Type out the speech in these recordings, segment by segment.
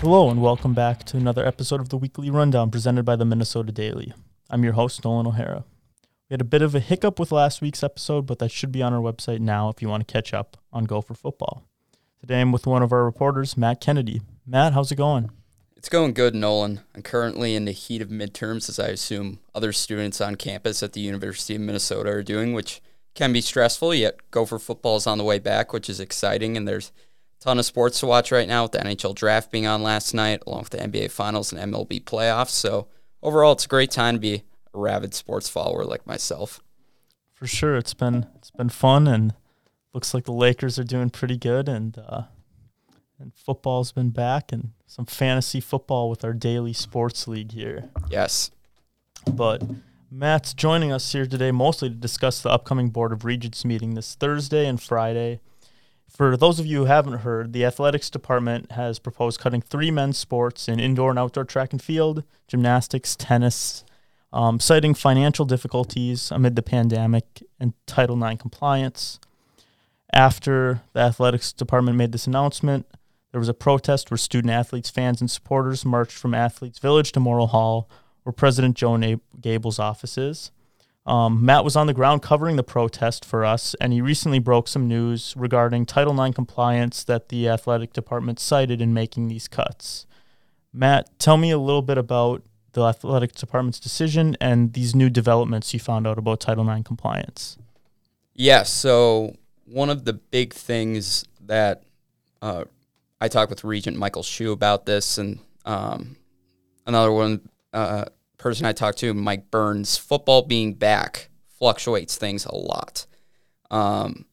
Hello, and welcome back to another episode of the Weekly Rundown presented by the Minnesota Daily. I'm your host, Nolan O'Hara. We had a bit of a hiccup with last week's episode, but that should be on our website now if you want to catch up on Gopher football. Today I'm with one of our reporters, Matt Kennedy. Matt, how's it going? It's going good, Nolan. I'm currently in the heat of midterms, as I assume other students on campus at the University of Minnesota are doing, which can be stressful, yet Gopher football is on the way back, which is exciting, and there's ton of sports to watch right now with the NHL draft being on last night, along with the NBA finals and MLB playoffs. So overall, it's a great time to be a rabid sports follower like myself. For sure, it's been it's been fun, and looks like the Lakers are doing pretty good, and uh, and football's been back, and some fantasy football with our daily sports league here. Yes, but. Matt's joining us here today mostly to discuss the upcoming Board of Regents meeting this Thursday and Friday for those of you who haven't heard, the athletics department has proposed cutting three men's sports in indoor and outdoor track and field, gymnastics, tennis, um, citing financial difficulties amid the pandemic and Title IX compliance. After the athletics department made this announcement, there was a protest where student athletes, fans, and supporters marched from Athletes Village to Morrill Hall, where President Joan Gabel's office is. Um, Matt was on the ground covering the protest for us, and he recently broke some news regarding Title IX compliance that the athletic department cited in making these cuts. Matt, tell me a little bit about the athletic department's decision and these new developments you found out about Title IX compliance. Yeah, so, one of the big things that uh, I talked with Regent Michael Hsu about this, and um, another one, uh, person I talked to, Mike Burns, football being back fluctuates things a lot. Um,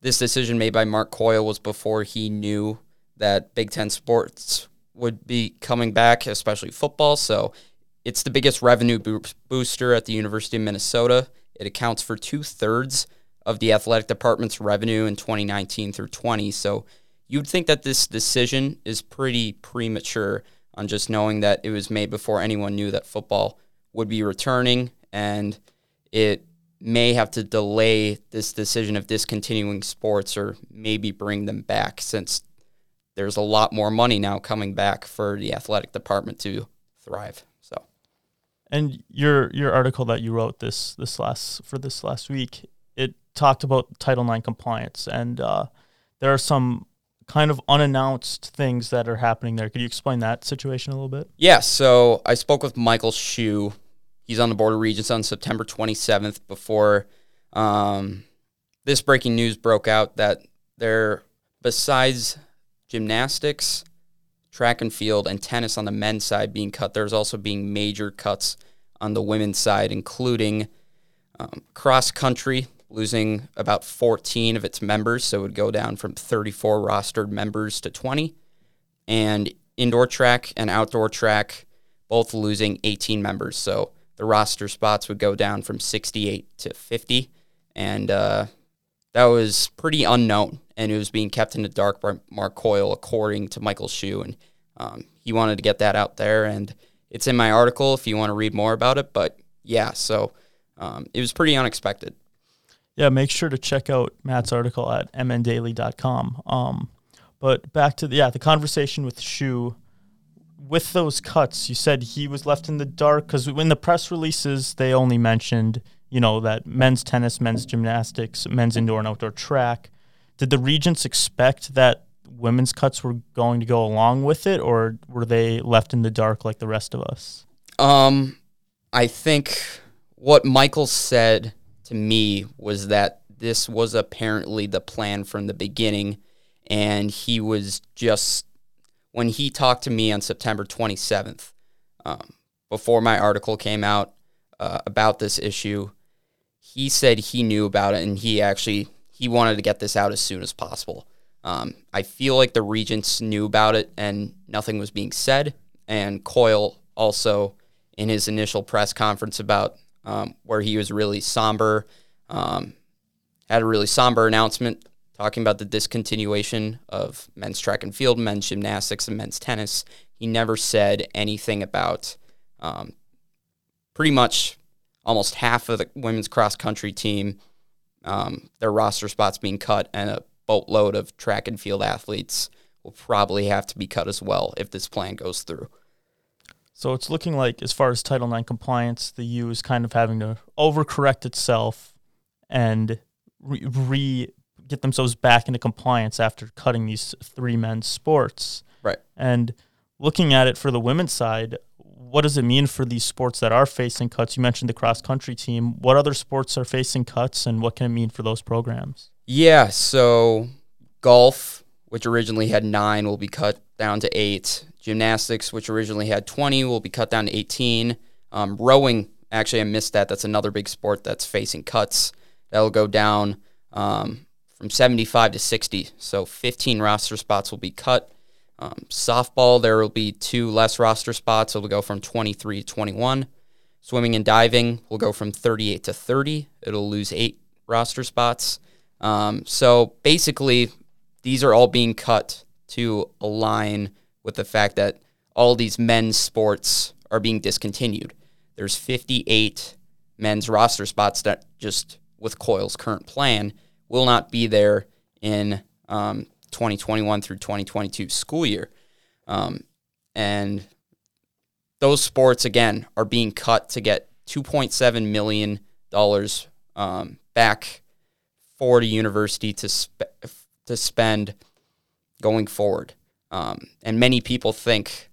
this decision made by Mark Coyle was before he knew that Big Ten sports would be coming back, especially football. So it's the biggest revenue bo- booster at the University of Minnesota. It accounts for two thirds of the athletic department's revenue in 2019 through 20. So you'd think that this decision is pretty premature on just knowing that it was made before anyone knew that football would be returning, and it may have to delay this decision of discontinuing sports or maybe bring them back since there's a lot more money now coming back for the athletic department to thrive. So, and your your article that you wrote this this last for this last week, it talked about Title IX compliance, and uh, there are some kind of unannounced things that are happening there. Could you explain that situation a little bit? Yeah. So I spoke with Michael Hsu. He's on the Board of Regents on September 27th before um, this breaking news broke out that there, besides gymnastics, track and field, and tennis on the men's side being cut, there's also being major cuts on the women's side, including um, cross country losing about 14 of its members, so it would go down from 34 rostered members to 20. And indoor track and outdoor track both losing 18 members, so the roster spots would go down from 68 to 50. And uh, that was pretty unknown, and it was being kept in the dark by Mark Coyle, according to Michael Hsu. And um, he wanted to get that out there, and it's in my article if you want to read more about it. But yeah, so um, it was pretty unexpected yeah, make sure to check out Matt's article at mndaily.com. Um, but back to the yeah the conversation with Hsu. With those cuts, you said he was left in the dark because in the press releases they only mentioned you know that men's tennis, men's gymnastics, men's indoor and outdoor track. Did the regents expect that women's cuts were going to go along with it, or were they left in the dark like the rest of us? Um, I think what Michael said to me was that this was apparently the plan from the beginning. And he was just, when he talked to me on September 27th, um, before my article came out uh, about this issue, he said he knew about it and he actually he wanted to get this out as soon as possible. Um, I feel like the regents knew about it and nothing was being said. And Coyle also, in his initial press conference about um, where he was really somber. Um, had a really somber announcement talking about the discontinuation of men's track and field, men's gymnastics, and men's tennis. He never said anything about um, pretty much almost half of the women's cross country team, um, their roster spots being cut, and a boatload of track and field athletes will probably have to be cut as well if this plan goes through. So it's looking like, as far as Title IX compliance, the U is kind of having to overcorrect itself and re, re get themselves back into compliance after cutting these three men's sports. Right. And looking at it for the women's side, what does it mean for these sports that are facing cuts? You mentioned the cross country team. What other sports are facing cuts, and what can it mean for those programs? Yeah, so golf, which originally had nine, will be cut down to eight. Gymnastics, which originally had 20, will be cut down to 18. Um, rowing, actually, I missed that. That's another big sport that's facing cuts. That'll go down um, from 75 to 60. So 15 roster spots will be cut. Um, softball, there will be two less roster spots. It'll go from 23 to 21. Swimming and diving will go from 38 to 30. It'll lose eight roster spots. Um, so basically, these are all being cut to align with the fact that all these men's sports are being discontinued. There's 58 men's roster spots that just with Coyle's current plan will not be there in um, 2021 through 2022 school year. Um, and those sports, again, are being cut to get $2.7 million um, back for the university to, spe- to spend going forward. Um, and many people think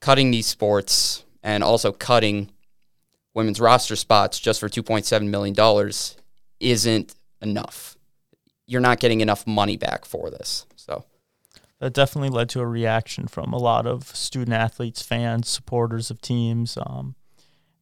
cutting these sports and also cutting women's roster spots just for $2.7 million isn't enough. You're not getting enough money back for this. So that definitely led to a reaction from a lot of student athletes, fans, supporters of teams. Um,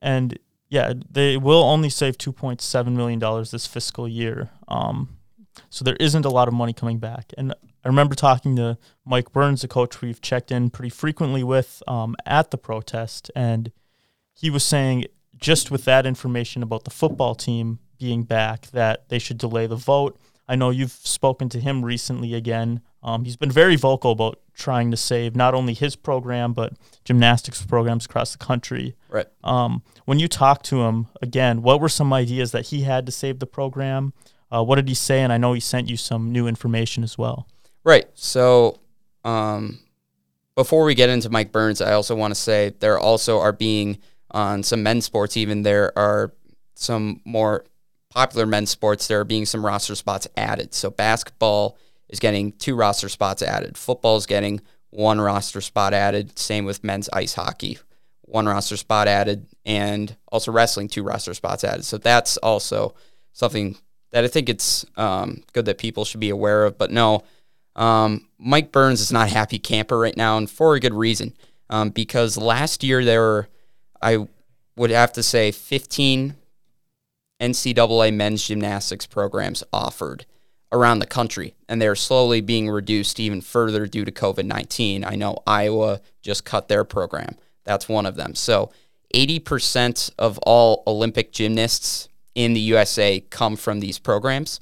and yeah, they will only save $2.7 million this fiscal year. Um, so there isn't a lot of money coming back. And I remember talking to Mike Burns, a coach we've checked in pretty frequently with um, at the protest, and he was saying just with that information about the football team being back that they should delay the vote. I know you've spoken to him recently again. Um, he's been very vocal about trying to save not only his program but gymnastics programs across the country. Right. Um, when you talked to him again, what were some ideas that he had to save the program? Uh, what did he say? And I know he sent you some new information as well. Right. So, um, before we get into Mike Burns, I also want to say there also are being on some men's sports. Even there are some more popular men's sports. There are being some roster spots added. So basketball is getting two roster spots added. Football is getting one roster spot added. Same with men's ice hockey, one roster spot added, and also wrestling, two roster spots added. So that's also something that I think it's um, good that people should be aware of. But no, um, Mike Burns is not happy camper right now, and for a good reason. Um, because last year there were, I would have to say, 15 NCAA men's gymnastics programs offered around the country, and they're slowly being reduced even further due to COVID 19. I know Iowa just cut their program. That's one of them. So 80% of all Olympic gymnasts in the USA come from these programs.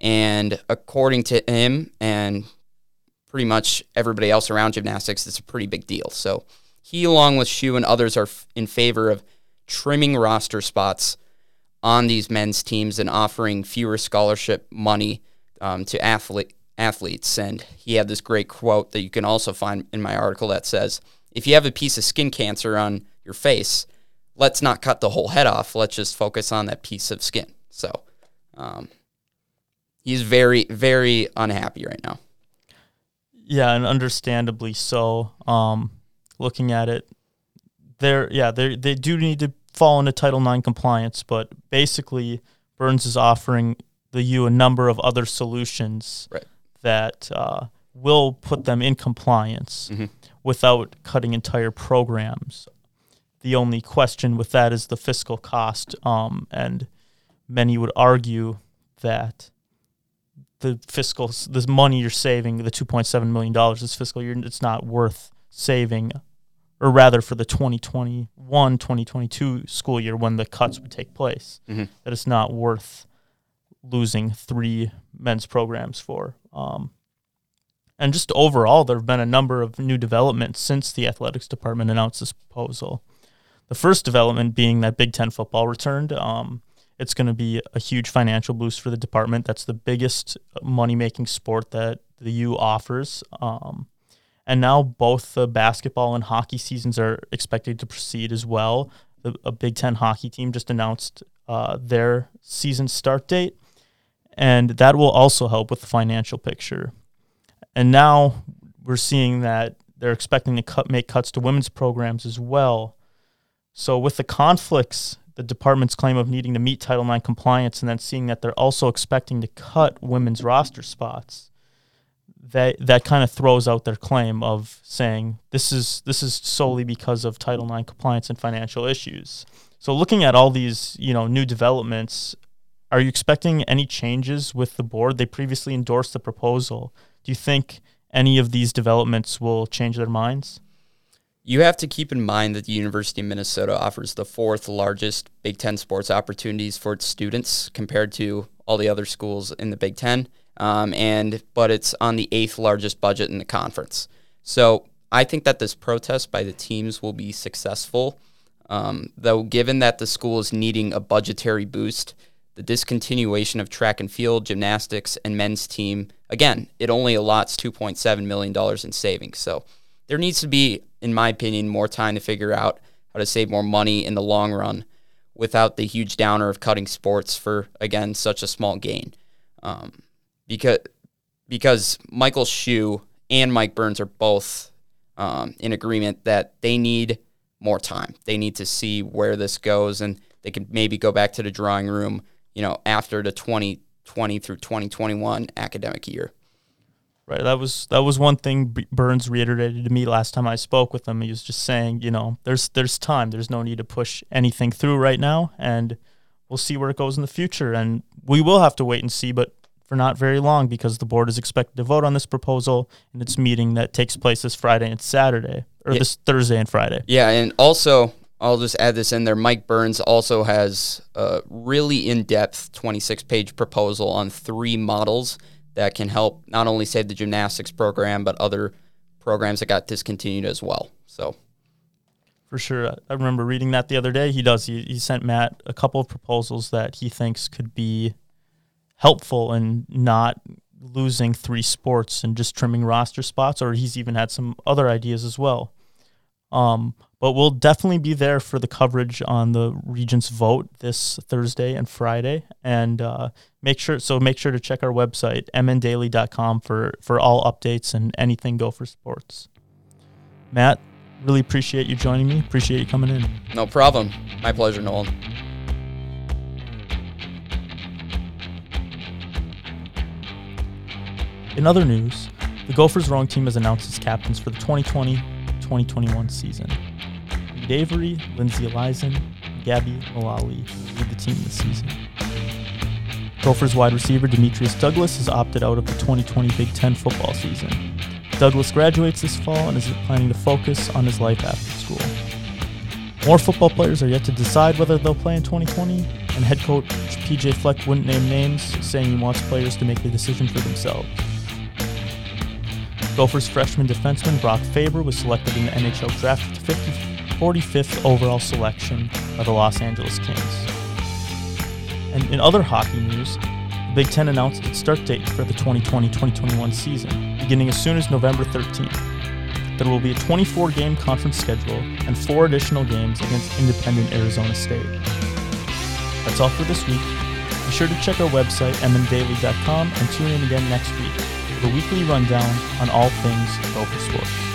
And according to him and pretty much everybody else around gymnastics, it's a pretty big deal. So he, along with Hsu and others, are in favor of trimming roster spots on these men's teams and offering fewer scholarship money um, to athlete, athletes. And he had this great quote that you can also find in my article that says, if you have a piece of skin cancer on your face, let's not cut the whole head off. Let's just focus on that piece of skin. So um, he's very, very unhappy right now. Yeah, and understandably so. Um, looking at it, they're yeah they they do need to fall into Title IX compliance, but basically Burns is offering the U a number of other solutions right. that uh, will put them in compliance mm-hmm. without cutting entire programs. The only question with that is the fiscal cost, um, and many would argue that the fiscal this money you're saving, the 2.7 million dollars this fiscal year, it's not worth saving or rather for the 2021 2022 school year when the cuts would take place mm-hmm. that it's not worth losing three men's programs for um, and just overall there have been a number of new developments since the athletics department announced this proposal the first development being that big ten football returned um, It's going to be a huge financial boost for the department. That's the biggest money making sport that the U offers. Um, and now both the basketball and hockey seasons are expected to proceed as well. The, a Big Ten hockey team just announced uh, their season start date, and that will also help with the financial picture. And now we're seeing that they're expecting to cut, make cuts to women's programs as well. So with the conflicts, the department's claim of needing to meet Title IX compliance, and then seeing that they're also expecting to cut women's roster spots that that kind of throws out their claim of saying this is this is solely because of Title IX compliance and financial issues. So looking at all these, you know, new developments, are you expecting any changes with the board? They previously endorsed the proposal. Do you think any of these developments will change their minds? You have to keep in mind that the University of Minnesota offers the fourth largest Big Ten sports opportunities for its students compared to all the other schools in the Big Ten um, and but it's on the eighth largest budget in the conference. So I think that this protest by the teams will be successful. Um, though, given that the school is needing a budgetary boost, the discontinuation of track and field, gymnastics, and men's team, again, it only allots $2.7 million in savings. So there needs to be, in my opinion, more time to figure out how to save more money in the long run without the huge downer of cutting sports for, again, such a small gain. Um, because because Michael Hsu and Mike Burns are both um, in agreement that they need more time. They need to see where this goes, and they can maybe go back to the drawing room, you know, after the 2020 through 2021 academic year. Right. That was that was one thing Burns reiterated to me last time I spoke with him. He was just saying, you know, there's there's time. There's no need to push anything through right now, and we'll see where it goes in the future. And we will have to wait and see. But for not very long because the board is expected to vote on this proposal in its meeting that takes place this Friday and Saturday, or yeah. this Thursday and Friday. Yeah, and also I'll just add this in there. Mike Burns also has a really in-depth 26-page proposal on three models that can help not only save the gymnastics program but other programs that got discontinued as well. So for sure. I remember reading that the other day. He does. He, he sent Matt a couple of proposals that he thinks could be helpful in not losing three sports and just trimming roster spots, or he's even had some other ideas as well. Um, but we'll definitely be there for the coverage on the Regents vote this Thursday and Friday, and uh, make sure so make sure to check our website mndaily.com for for all updates and anything Gopher Sports. Matt, really appreciate you joining me. Appreciate you coming in. No problem. My pleasure, Nolan. In other news, the Gophers rowing team has announced its captains for the 2020-2021 season. Reed Avery, Lindsay Elizen, Gabby Malali lead the team this season. Gophers wide receiver Demetrius Douglas has opted out of the 2020 Big Ten football season. Douglas graduates this fall and is planning to focus on his life after school. More football players are yet to decide whether they'll play in 2020, and head coach PJ Fleck wouldn't name names, saying he wants players to make the decision for themselves. Gophers freshman defenseman Brock Faber was selected in the NHL draft with the 45th overall selection by the Los Angeles Kings. And in other hockey news, the Big Ten announced its start date for the 2020-2021 season, beginning as soon as November 13th. There will be a 24-game conference schedule and four additional games against independent Arizona State. That's all for this week. Be sure to check our website, mndaily.com, and tune in again next week a weekly rundown on all things Gopher sports.